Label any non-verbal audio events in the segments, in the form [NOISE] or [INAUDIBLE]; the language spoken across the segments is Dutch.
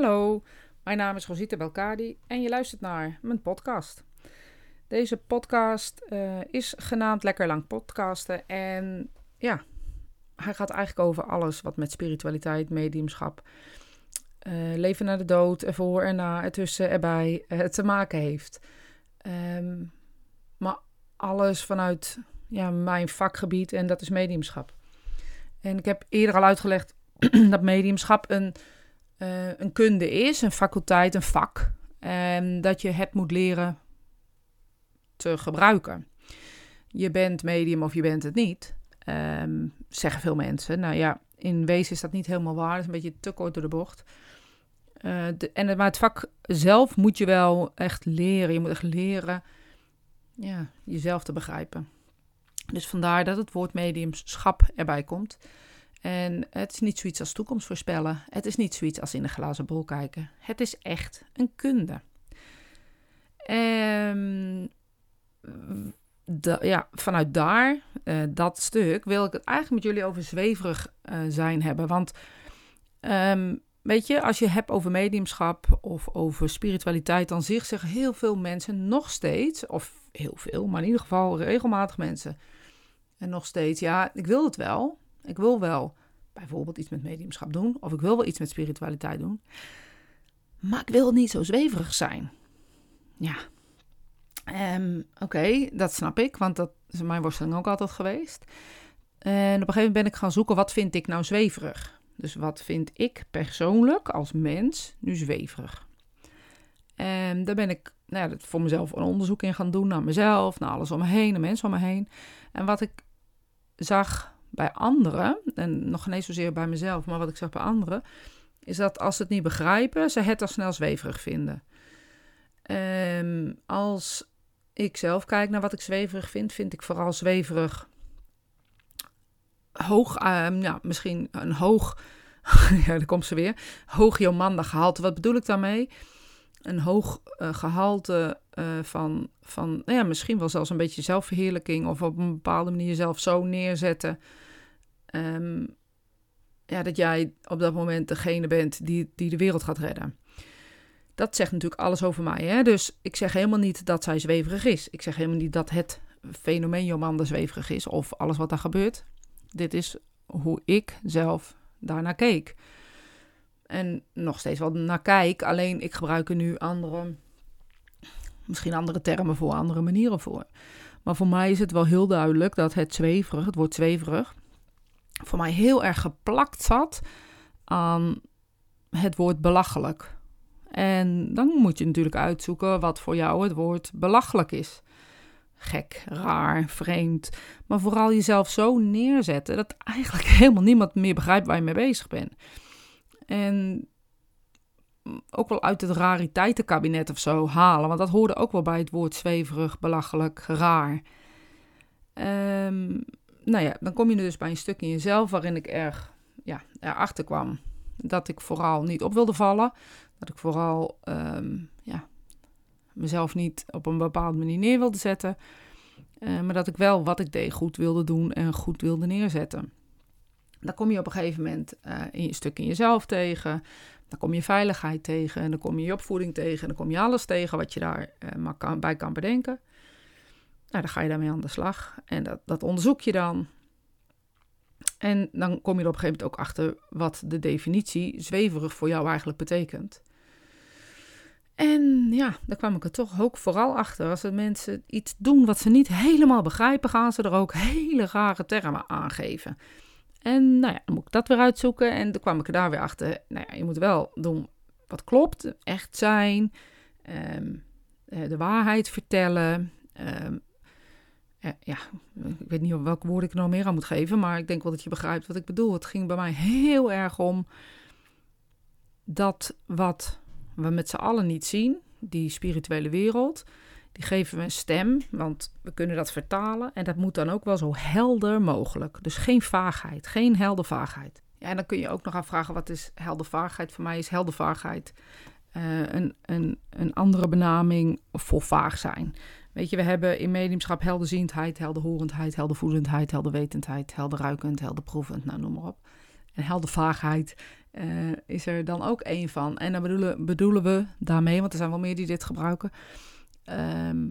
Hallo, mijn naam is Rosita Belkadi en je luistert naar mijn podcast. Deze podcast uh, is genaamd Lekker Lang Podcasten en ja, hij gaat eigenlijk over alles wat met spiritualiteit, mediumschap, uh, leven na de dood, ervoor, erna, ertussen, erbij uh, te maken heeft. Um, maar alles vanuit ja, mijn vakgebied en dat is mediumschap. En ik heb eerder al uitgelegd [CLEARS THROAT] dat mediumschap een, uh, een kunde is, een faculteit, een vak. En dat je het moet leren te gebruiken. Je bent medium of je bent het niet, um, zeggen veel mensen. Nou ja, in wezen is dat niet helemaal waar. Dat is een beetje te kort door de bocht. De, en, maar het vak zelf moet je wel echt leren. Je moet echt leren ja, jezelf te begrijpen. Dus vandaar dat het woord mediumschap erbij komt. En het is niet zoiets als toekomst voorspellen. Het is niet zoiets als in de glazen bol kijken. Het is echt een kunde. Ehm, ja, vanuit daar, uh, dat stuk, wil ik het eigenlijk met jullie over zweverig uh, zijn hebben. Want um, weet je, als je hebt over mediumschap of over spiritualiteit dan zich, zeggen heel veel mensen nog steeds, of heel veel, maar in ieder geval regelmatig mensen en nog steeds, ja, ik wil het wel. Ik wil wel bijvoorbeeld iets met mediumschap doen. Of ik wil wel iets met spiritualiteit doen. Maar ik wil niet zo zweverig zijn. Ja. Um, Oké, dat snap ik, want dat is mijn worsteling ook altijd geweest. En op een gegeven moment ben ik gaan zoeken, wat vind ik nou zweverig? Dus wat vind ik persoonlijk als mens nu zweverig? En daar ben ik nou ja, voor mezelf een onderzoek in gaan doen naar mezelf, naar alles om me heen, de mensen om me heen. En wat ik zag bij anderen, en nog geen zozeer bij mezelf, maar wat ik zag bij anderen, is dat als ze het niet begrijpen, ze het al snel zweverig vinden. Um, als ik zelf kijk naar wat ik zweverig vind, vind ik vooral zweverig hoog, um, ja, misschien een hoog, [LAUGHS] ja, daar komt ze weer, hoog Jomanda gehalte. Wat bedoel ik daarmee? Een hoog uh, gehalte uh, van, van nou ja, misschien wel zelfs een beetje zelfverheerlijking of op een bepaalde manier zelf zo neerzetten. Um, ja, dat jij op dat moment degene bent die, die de wereld gaat redden. Dat zegt natuurlijk alles over mij. Hè? Dus ik zeg helemaal niet dat zij zweverig is. Ik zeg helemaal niet dat het fenomeen Jomanda zweverig is of alles wat daar gebeurt. Dit is hoe ik zelf daarnaar keek. En nog steeds wel naar kijk, alleen ik gebruik er nu andere misschien andere termen voor, andere manieren voor. Maar voor mij is het wel heel duidelijk dat het zweverig, het woord zweverig, voor mij heel erg geplakt zat aan het woord belachelijk. En dan moet je natuurlijk uitzoeken wat voor jou het woord belachelijk is. Gek, raar, vreemd. Maar vooral jezelf zo neerzetten dat eigenlijk [LAUGHS] helemaal niemand meer begrijpt waar je mee bezig bent. En ook wel uit het rariteitenkabinet of zo halen. Want dat hoorde ook wel bij het woord zweverig, belachelijk, raar. Um, nou ja, dan kom je dus bij een stuk in jezelf waarin ik erg ja, erachter kwam dat ik vooral niet op wilde vallen. Dat ik vooral um, ja, mezelf niet op een bepaalde manier neer wilde zetten. Uh, maar dat ik wel wat ik deed goed wilde doen en goed wilde neerzetten. Dan kom je op een gegeven moment uh, in een stuk in jezelf tegen. Dan kom je veiligheid tegen en dan kom je je opvoeding tegen en dan kom je alles tegen wat je daar uh, maar kan, bij kan bedenken. Nou, dan ga je daarmee aan de slag en dat, dat onderzoek je dan. En dan kom je er op een gegeven moment ook achter wat de definitie zweverig voor jou eigenlijk betekent. En ja, daar kwam ik er toch ook vooral achter. Als er mensen iets doen wat ze niet helemaal begrijpen, gaan ze er ook hele rare termen aangeven. En nou ja, dan moet ik dat weer uitzoeken. En dan kwam ik er daar weer achter. Nou ja, je moet wel doen wat klopt, echt zijn, um, de waarheid vertellen. Um, ja, ik weet niet welke woorden ik er nog meer aan moet geven, maar ik denk wel dat je begrijpt wat ik bedoel. Het ging bij mij heel erg om dat wat we met z'n allen niet zien, die spirituele wereld, die geven we een stem, want we kunnen dat vertalen. En dat moet dan ook wel zo helder mogelijk. Dus geen vaagheid, geen heldervaagheid. Ja, en dan kun je ook nog afvragen, wat is heldervaagheid? Voor mij is heldervaagheid uh, een, een, een andere benaming voor vaag zijn. Weet je, we hebben in mediumschap helderziendheid, helderhorendheid, heldervoelendheid, helderwetendheid, helderruikend, helderproevend, nou noem maar op. En heldervaagheid is er dan ook één van. En dan bedoelen, bedoelen we daarmee, want er zijn wel meer die dit gebruiken, ehm,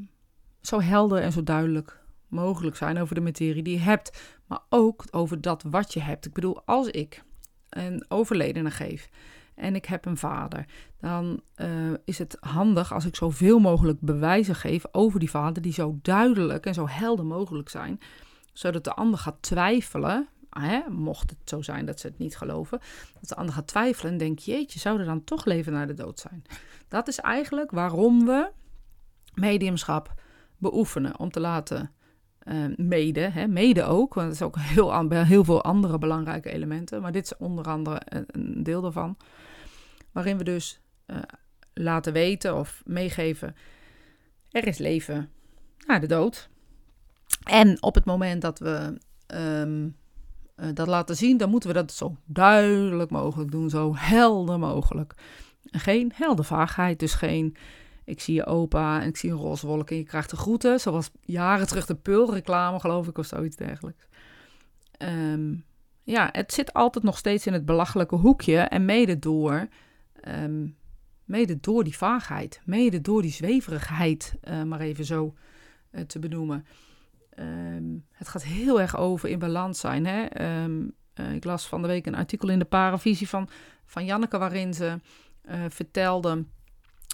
zo helder en zo duidelijk mogelijk zijn over de materie die je hebt, maar ook over dat wat je hebt. Ik bedoel, als ik een overledene geef en ik heb een vader, dan uh, is het handig als ik zoveel mogelijk bewijzen geef over die vader, die zo duidelijk en zo helder mogelijk zijn, zodat de ander gaat twijfelen. Hè, mocht het zo zijn dat ze het niet geloven, dat de ander gaat twijfelen en denkt: Jeetje, zou er dan toch leven na de dood zijn? Dat is eigenlijk waarom we mediumschap beoefenen. Om te laten uh, mede, hè, mede ook, want er is ook heel, heel veel andere belangrijke elementen, maar dit is onder andere een, deel daarvan, waarin we dus uh, laten weten of meegeven, er is leven na de dood. En op het moment dat we um, uh, dat laten zien, dan moeten we dat zo duidelijk mogelijk doen, zo helder mogelijk. Geen heldervaagheid, dus geen ik zie je opa en ik zie een roze wolk en je krijgt de groeten. Zoals jaren terug de Peul-reclame, geloof ik, of zoiets dergelijks. Um, ja, het zit altijd nog steeds in het belachelijke hoekje. En mede door, um, mede door die vaagheid, mede door die zweverigheid, uh, maar even zo uh, te benoemen. Um, het gaat heel erg over in balans zijn. Hè? Uh, ik las van de week een artikel in de Paravisie van, van Janneke, waarin ze vertelde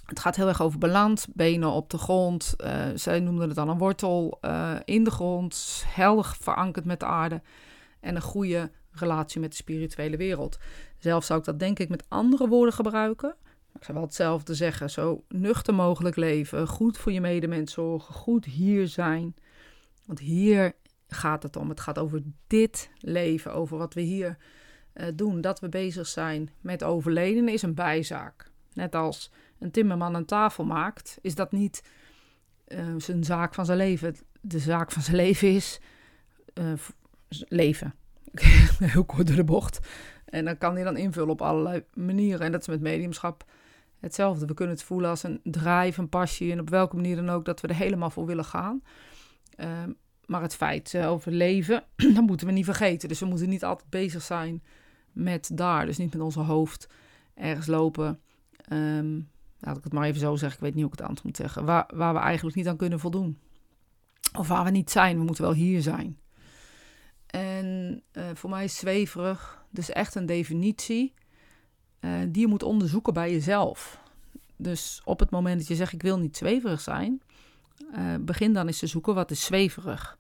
het gaat heel erg over balans, benen op de grond. Zij noemden het dan een wortel in de grond, helder verankerd met de aarde en een goede relatie met de spirituele wereld. Zelf zou ik dat denk ik met andere woorden gebruiken. Ik zou wel hetzelfde zeggen. Zo nuchter mogelijk leven, goed voor je medemens zorgen, goed hier zijn. Want hier gaat het om. Het gaat over dit leven, over wat we hier uh, doen. Dat we bezig zijn met overleden is een bijzaak. Net als een timmerman een tafel maakt, is dat niet uh, zijn zaak van zijn leven. De zaak van zijn leven is uh, leven. [LAUGHS] Heel kort door de bocht. En dan kan hij dan invullen op allerlei manieren. En dat is met mediumschap hetzelfde. We kunnen het voelen als een drive, een passie. En op welke manier dan ook dat we er helemaal voor willen gaan. Uh, maar het feit uh, over leven, [CLEARS THROAT] dat moeten we niet vergeten. Dus we moeten niet altijd bezig zijn met daar. Dus niet met onze hoofd ergens lopen. Um, laat ik het maar even zo zeggen, ik weet niet hoe ik het antwoord moet zeggen, waar, waar we eigenlijk niet aan kunnen voldoen. Of waar we niet zijn, we moeten wel hier zijn. En uh, voor mij is zweverig dus echt een definitie uh, die je moet onderzoeken bij jezelf. Dus op het moment dat je zegt ik wil niet zweverig zijn, uh, begin dan eens te zoeken wat is zweverig.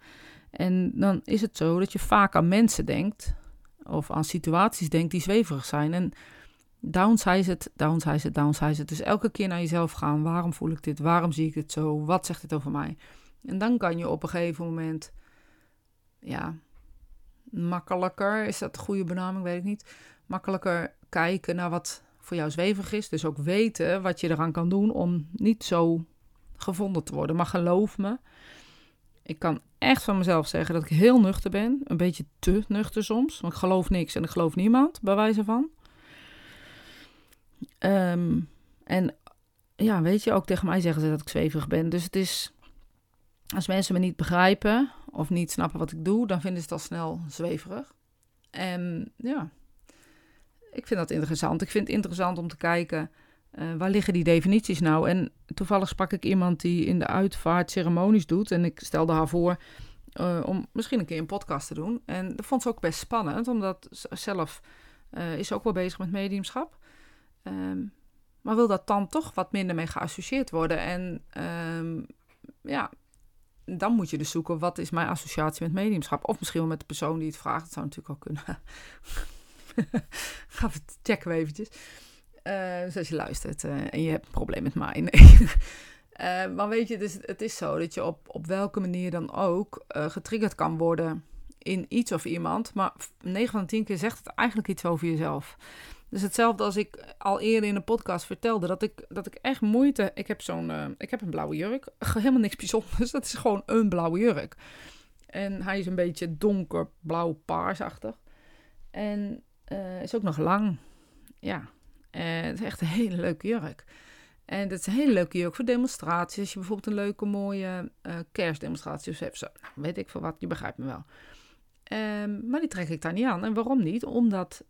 En dan is het zo dat je vaak aan mensen denkt of aan situaties denkt die zweverig zijn. En Downsize het, downsize het, downsize het. Dus elke keer naar jezelf gaan. Waarom voel ik dit? Waarom zie ik het zo? Wat zegt dit over mij? En dan kan je op een gegeven moment, ja, makkelijker, is dat de goede benaming? Weet ik niet. Makkelijker kijken naar wat voor jou zweverig is. Dus ook weten wat je eraan kan doen om niet zo gevonden te worden. Maar geloof me, ik kan echt van mezelf zeggen dat ik heel nuchter ben. Een beetje te nuchter soms. Want ik geloof niks en ik geloof niemand, bij wijze van. Um, en ja, weet je, ook tegen mij zeggen ze dat ik zweverig ben. Dus het is, als mensen me niet begrijpen of niet snappen wat ik doe, dan vinden ze het al snel zweverig. En ja, ik vind dat interessant. Ik vind het interessant om te kijken, uh, waar liggen die definities nou? En toevallig sprak ik iemand die in de uitvaart ceremonies doet. En ik stelde haar voor uh, om misschien een keer een podcast te doen. En dat vond ze ook best spannend, omdat zelf uh, is ook wel bezig met mediumschap. Um, maar wil dat dan toch wat minder mee geassocieerd worden? En um, ja, dan moet je dus zoeken wat is mijn associatie met mediumschap. Of misschien wel met de persoon die het vraagt. Dat zou natuurlijk ook kunnen. [LAUGHS] Ga het checken we eventjes. Uh, dus als je luistert uh, en je hebt een probleem met mij. [LAUGHS] Uh, maar weet je, dus het is zo dat je op, op welke manier dan ook getriggerd kan worden in iets of iemand. Maar 9 van de 10 keer zegt het eigenlijk iets over jezelf. Dus hetzelfde als ik al eerder in een podcast vertelde, dat ik, dat ik echt moeite... Ik heb zo'n... Uh, ik heb een blauwe jurk. [LAUGHS] Helemaal niks bijzonders. Dat is gewoon een blauwe jurk. En hij is een beetje donker, blauw, paarsachtig. En uh, is ook nog lang. Ja. En het is echt een hele leuke jurk. En het is een hele leuke jurk voor demonstraties. Als je bijvoorbeeld een leuke, mooie uh, kerstdemonstratie hebt. Zo, nou, weet ik veel wat, je begrijpt me wel. Um, maar die trek ik daar niet aan. En waarom niet? Omdat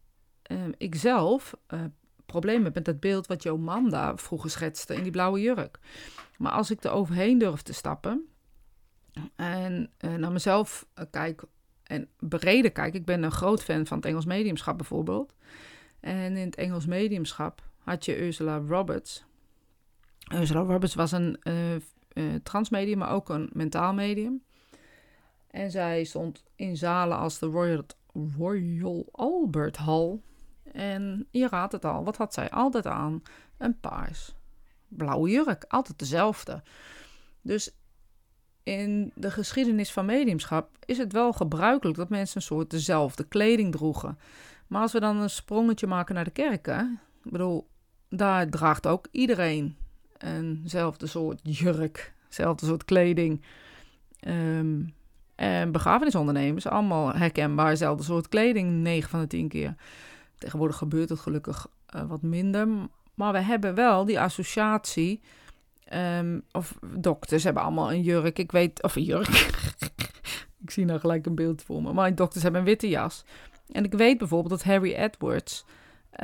uh, ik zelf uh, problemen met dat beeld wat Jomanda vroeger schetste in die blauwe jurk. Maar als ik er overheen durf te stappen en uh, naar mezelf kijk en breder kijk, ik ben een groot fan van het Engels mediumschap bijvoorbeeld. En in het Engels mediumschap had je Ursula Roberts. Ursula Roberts was een transmedium, maar ook een mentaal medium. En zij stond in zalen als de Royal Albert Hall. En je raadt het al, wat had zij altijd aan? Een paars. Blauwe jurk, altijd dezelfde. Dus in de geschiedenis van mediumschap is het wel gebruikelijk dat mensen een soort dezelfde kleding droegen. Maar als we dan een sprongetje maken naar de kerken, ik bedoel, daar draagt ook iedereen eenzelfde soort jurk, eenzelfde soort kleding. Um, en begrafenisondernemers, allemaal herkenbaar, dezelfde soort kleding, 9 van de 10 keer. Tegenwoordig gebeurt het gelukkig uh, wat minder. Maar we hebben wel die associatie. Um, of dokters hebben allemaal een jurk. Ik weet, of een jurk. [LAUGHS] ik zie nou gelijk een beeld voor me. Maar dokters hebben een witte jas. En ik weet bijvoorbeeld dat Harry Edwards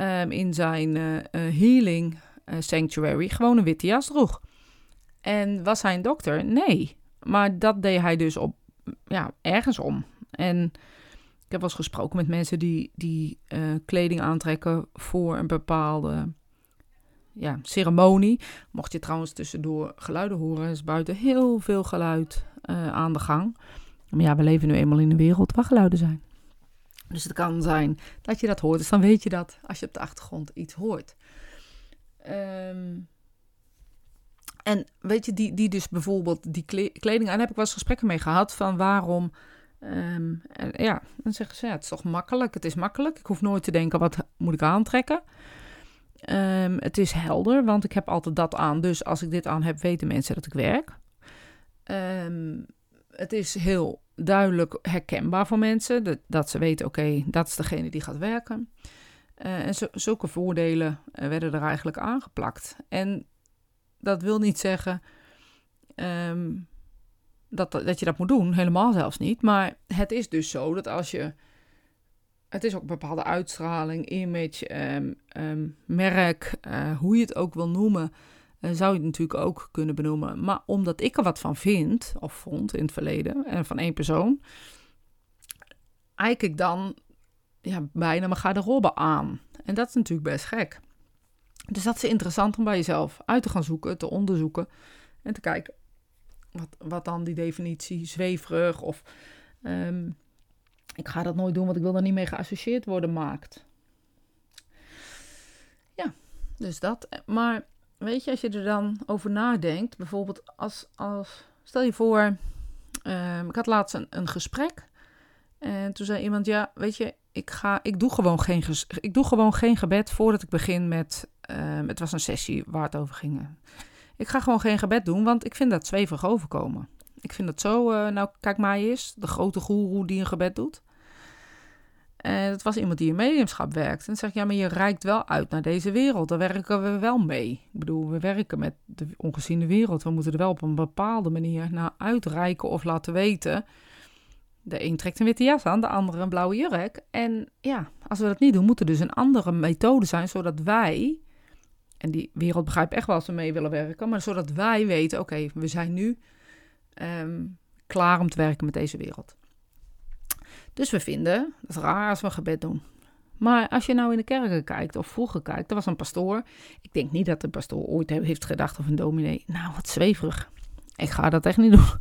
um, in zijn uh, uh, healing sanctuary gewoon een witte jas droeg. En was hij een dokter? Nee. Maar dat deed hij dus op ja, ergens om. En ik heb wel eens gesproken met mensen die, die uh, kleding aantrekken voor een bepaalde ja, ceremonie. Mocht je trouwens tussendoor geluiden horen, is buiten heel veel geluid uh, aan de gang. Maar ja, we leven nu eenmaal in een wereld waar geluiden zijn. Dus het kan zijn dat je dat hoort. Dus dan weet je dat als je op de achtergrond iets hoort. Um, en weet je, die, die dus bijvoorbeeld die kleding aan, heb ik wel eens gesprekken mee gehad van waarom. Um, ja, dan zeggen ze, ja, het is toch makkelijk. Het is makkelijk. Ik hoef nooit te denken, wat moet ik aantrekken? Um, het is helder, want ik heb altijd dat aan. Dus als ik dit aan heb, weten mensen dat ik werk. Um, het is heel duidelijk herkenbaar voor mensen. Dat, dat ze weten, oké, dat is degene die gaat werken. Uh, en zulke voordelen uh, werden er eigenlijk aangeplakt. En dat wil niet zeggen dat, dat je dat moet doen. Helemaal zelfs niet. Maar het is dus zo dat als je. Het is ook een bepaalde uitstraling, image, um, um, merk, uh, hoe je het ook wil noemen. Uh, zou je het natuurlijk ook kunnen benoemen. Maar omdat ik er wat van vind, of vond in het verleden, en van één persoon, eik ik dan ja, bijna mijn garderobe aan. En dat is natuurlijk best gek. Dus dat is interessant om bij jezelf uit te gaan zoeken, te onderzoeken en te kijken wat, wat dan die definitie zweverig of um, ik ga dat nooit doen, want ik wil er niet mee geassocieerd worden maakt. Ja, dus dat. Maar weet je, als je er dan over nadenkt, bijvoorbeeld als, als stel je voor, um, ik had laatst een, een gesprek en toen zei iemand, ja, weet je, ik, ga, ik, doe gewoon geen ik doe gewoon geen gebed voordat ik begin met Um, het was een sessie waar het over ging. Ik ga gewoon geen gebed doen, want ik vind dat zweverig overkomen. Ik vind dat zo, uh, nou kijk maar eens, de grote goeroe die een gebed doet. En dat was iemand die in mediumschap werkt. En dan zeg ik, ja, maar je reikt wel uit naar deze wereld. Daar werken we wel mee. Ik bedoel, we werken met de ongeziene wereld. We moeten er wel op een bepaalde manier naar uitreiken of laten weten. De een trekt een witte jas aan, de andere een blauwe jurk. En ja, als we dat niet doen, moet er dus een andere methode zijn, zodat wij en die wereld begrijpt echt wel als we mee willen werken. Maar zodat wij weten, oké, we zijn nu um, klaar om te werken met deze wereld. Dus we vinden het raar als we gebed doen. Maar als je nou in de kerken kijkt, of vroeger kijkt, er was een pastoor. Ik denk niet dat de pastoor ooit heeft gedacht of een dominee. Nou, wat zweverig. Ik ga dat echt niet doen. [LAUGHS]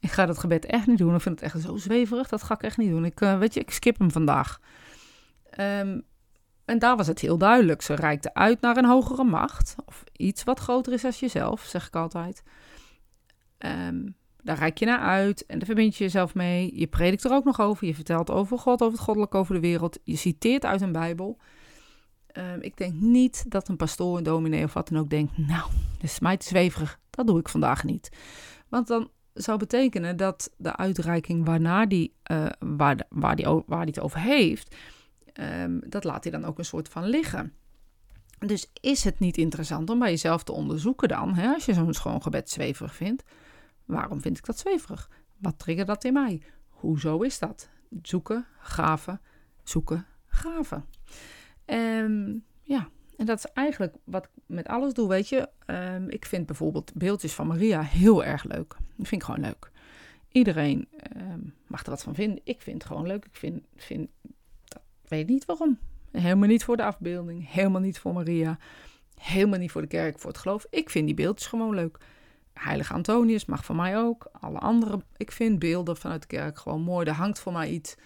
Ik ga dat gebed echt niet doen. Ik vind het echt zo zweverig. Dat ga ik echt niet doen. Ik, uh, weet je, ik skip hem vandaag. Um, en daar was het heel duidelijk. Ze reikte uit naar een hogere macht. Of iets wat groter is dan jezelf, zeg ik altijd. Um, daar reik je naar uit en daar verbind je jezelf mee. Je predikt er ook nog over. Je vertelt over God, over het goddelijk, over de wereld. Je citeert uit een Bijbel. Um, ik denk niet dat een pastoor, een dominee of wat dan ook denkt... nou, dit is mij te zweverig, dat doe ik vandaag niet. Want dan zou betekenen dat de uitreiking waarna die, uh, waar, waar, die, waar die het over heeft um, dat laat hij dan ook een soort van liggen. Dus is het niet interessant om bij jezelf te onderzoeken dan, hè, als je zo'n schoon gebed zweverig vindt, waarom vind ik dat zweverig? Wat triggert dat in mij? Hoezo is dat? Zoeken, graven, zoeken, graven. Um, ja, en dat is eigenlijk wat ik met alles doe, weet je. Um, ik vind bijvoorbeeld beeldjes van Maria heel erg leuk. Dat vind ik gewoon leuk. Iedereen mag er wat van vinden. Ik vind het gewoon leuk. Ik vind, vind weet niet waarom. Helemaal niet voor de afbeelding. Helemaal niet voor Maria. Helemaal niet voor de kerk, voor het geloof. Ik vind die beeldjes gewoon leuk. Heilige Antonius mag voor mij ook. Alle andere. Ik vind beelden vanuit de kerk gewoon mooi. Er hangt voor mij iets.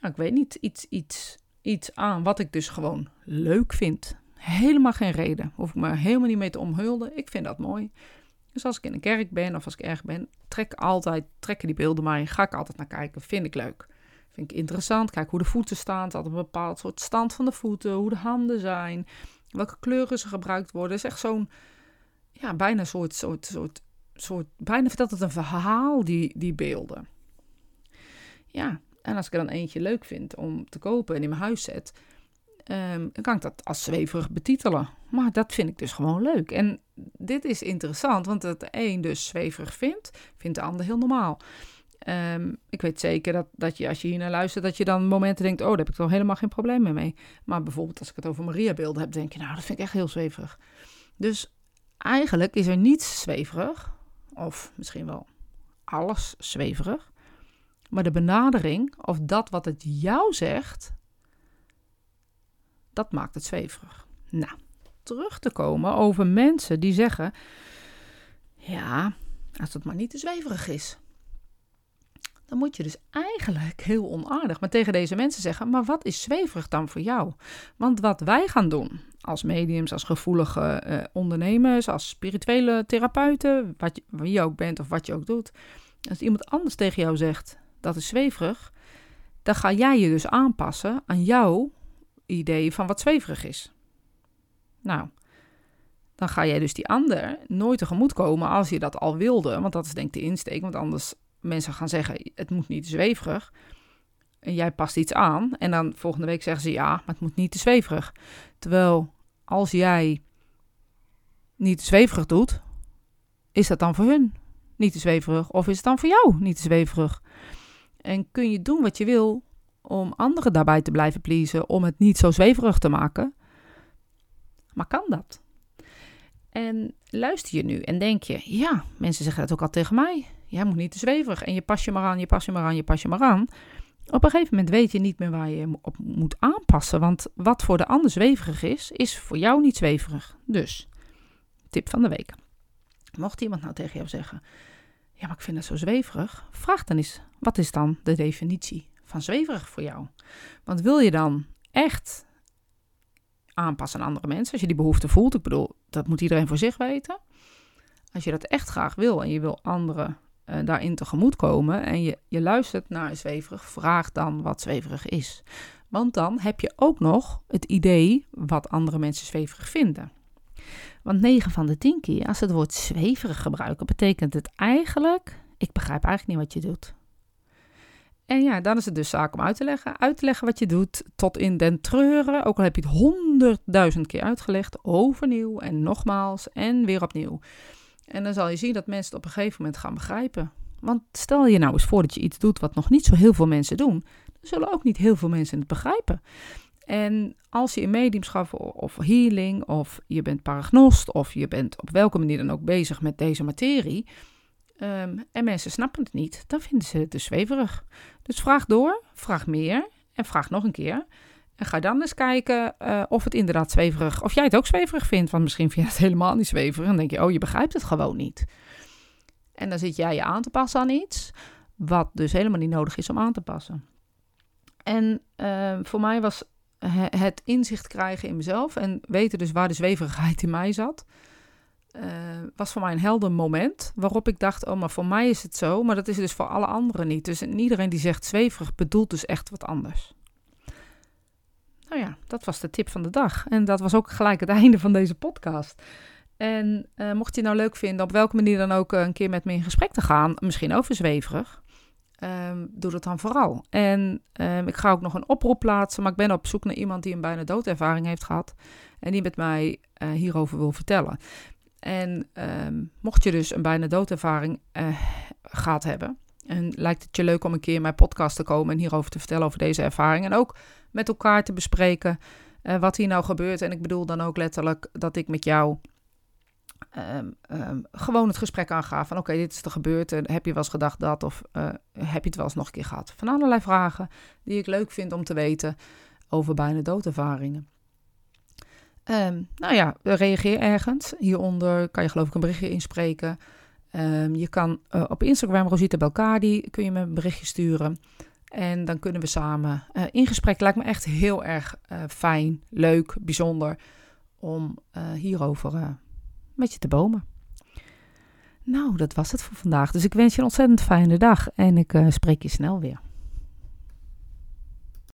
Ik weet niet. Iets, iets, iets aan wat ik dus gewoon leuk vind. Helemaal geen reden. Hoef ik me helemaal niet mee te omhulden. Ik vind dat mooi. Dus als ik in een kerk ben of als ik erg ben, trek altijd, trekken die beelden mij. Ga ik altijd naar kijken. Vind ik leuk. Vind ik interessant. Kijk hoe de voeten staan. Het een bepaald soort stand van de voeten. Hoe de handen zijn. Welke kleuren ze gebruikt worden. Het is echt zo'n, ja, bijna soort, soort, soort, soort, bijna vertelt het een verhaal, die, die beelden. Ja, en als ik er dan eentje leuk vind om te kopen en in mijn huis zet, um, dan kan ik dat als zweverig betitelen. Maar dat vind ik dus gewoon leuk. En dit is interessant, want het een dus zweverig vindt, vindt de ander heel normaal. Um, ik weet zeker dat, dat je als je hier naar luistert, dat je dan momenten denkt, oh, daar heb ik toch helemaal geen probleem mee. Maar bijvoorbeeld als ik het over Maria-beelden heb, denk je, nou, dat vind ik echt heel zweverig. Dus eigenlijk is er niets zweverig, of misschien wel alles zweverig. Maar de benadering, of dat wat het jou zegt, dat maakt het zweverig. Nou, terug te komen over mensen die zeggen: Ja, als het maar niet te zweverig is. Dan moet je dus eigenlijk heel onaardig maar tegen deze mensen zeggen: Maar wat is zweverig dan voor jou? Want wat wij gaan doen als mediums, als gevoelige uh, ondernemers, als spirituele therapeuten, wat je, wie je ook bent of wat je ook doet. Als iemand anders tegen jou zegt dat is zweverig, dan ga jij je dus aanpassen aan jouw idee van wat zweverig is. Nou, dan ga jij dus die ander nooit tegemoet komen als je dat al wilde. Want dat is denk ik de insteek. Want anders mensen gaan zeggen, het moet niet zweverig. En jij past iets aan. En dan volgende week zeggen ze, ja, maar het moet niet te zweverig. Terwijl als jij niet zweverig doet, is dat dan voor hun niet te zweverig? Of is het dan voor jou niet te zweverig? En kun je doen wat je wil om anderen daarbij te blijven pleasen, om het niet zo zweverig te maken. Maar kan dat? En luister je nu en denk je, ja, mensen zeggen dat ook al tegen mij. Jij moet niet te zweverig en je pas je maar aan, je pas je maar aan, je pas je maar aan. Op een gegeven moment weet je niet meer waar je op moet aanpassen. Want wat voor de ander zweverig is, is voor jou niet zweverig. Dus, tip van de week. Mocht iemand nou tegen jou zeggen: Ja, maar ik vind het zo zweverig. Vraag dan eens: wat is dan de definitie van zweverig voor jou? Want wil je dan echt aanpassen aan andere mensen, als je die behoefte voelt, ik bedoel, dat moet iedereen voor zich weten. Als je dat echt graag wil en je wil anderen uh, daarin tegemoet komen en je, je luistert naar zweverig, vraag dan wat zweverig is. Want dan heb je ook nog het idee wat andere mensen zweverig vinden. Want 9 van de 10 keer, als ze het woord zweverig gebruiken, betekent het eigenlijk: ik begrijp eigenlijk niet wat je doet. En ja, dan is het dus zaak om uit te leggen. Uit te leggen wat je doet tot in den treuren. Ook al heb je het honderdduizend keer uitgelegd. Overnieuw en nogmaals en weer opnieuw. En dan zal je zien dat mensen het op een gegeven moment gaan begrijpen. Want stel je nou eens voor dat je iets doet wat nog niet zo heel veel mensen doen. Dan zullen ook niet heel veel mensen het begrijpen. En als je in mediumschap of healing of je bent paragnost of je bent op welke manier dan ook bezig met deze materie Ehm, en mensen snappen het niet, dan vinden ze het dus zweverig. Dus vraag door, vraag meer en vraag nog een keer. En ga dan eens kijken uh, of het inderdaad zweverig, of jij het ook zweverig vindt. Want misschien vind je het [LAUGHS] helemaal niet zweverig en denk je, oh, je begrijpt het gewoon niet. En dan zit jij je aan te passen aan iets, wat dus helemaal niet nodig is om aan te passen. En uh, voor mij was het inzicht krijgen in mezelf en weten dus waar de zweverigheid in mij zat uh, was voor mij een helder moment waarop ik dacht: oh, maar voor mij is het zo, maar dat is dus voor alle anderen niet. Dus iedereen die zegt zweverig bedoelt dus echt wat anders. Ja, dat was de tip van de dag. En dat was ook gelijk het [LAUGHS] einde van deze podcast. En uh, mocht je nou leuk vinden, op welke manier dan ook een keer met me in gesprek te gaan, misschien over zweverig, um, doe dat dan vooral. En um, ik ga ook nog een oproep plaatsen, maar ik ben op zoek naar iemand die een bijna doodervaring heeft gehad en die met mij uh, hierover wil vertellen. En um, mocht je dus een bijna doodervaring uh, gehad hebben. En lijkt het je leuk om een keer in mijn podcast te komen en hierover te vertellen over deze ervaring. En ook met elkaar te bespreken eh, wat hier nou gebeurt. En ik bedoel dan ook letterlijk dat ik met jou ehm, ehm, gewoon het gesprek aanga van oké, dit is er gebeurd. En heb je wel eens gedacht dat? Of eh, heb je het wel eens nog een keer gehad? Van allerlei vragen die ik leuk vind om te weten over bijna doodervaringen. Um, nou ja, reageer ergens. Hieronder kan je geloof ik een berichtje inspreken. Um, je kan uh, op Instagram, Rosita Belkadi, kun je me een berichtje sturen. En dan kunnen we samen uh, in gesprek. Lijkt me echt heel erg uh, fijn, leuk, bijzonder om hierover met je te bomen. Nou, dat was het voor vandaag. Dus ik wens je een ontzettend fijne dag en ik spreek je snel weer.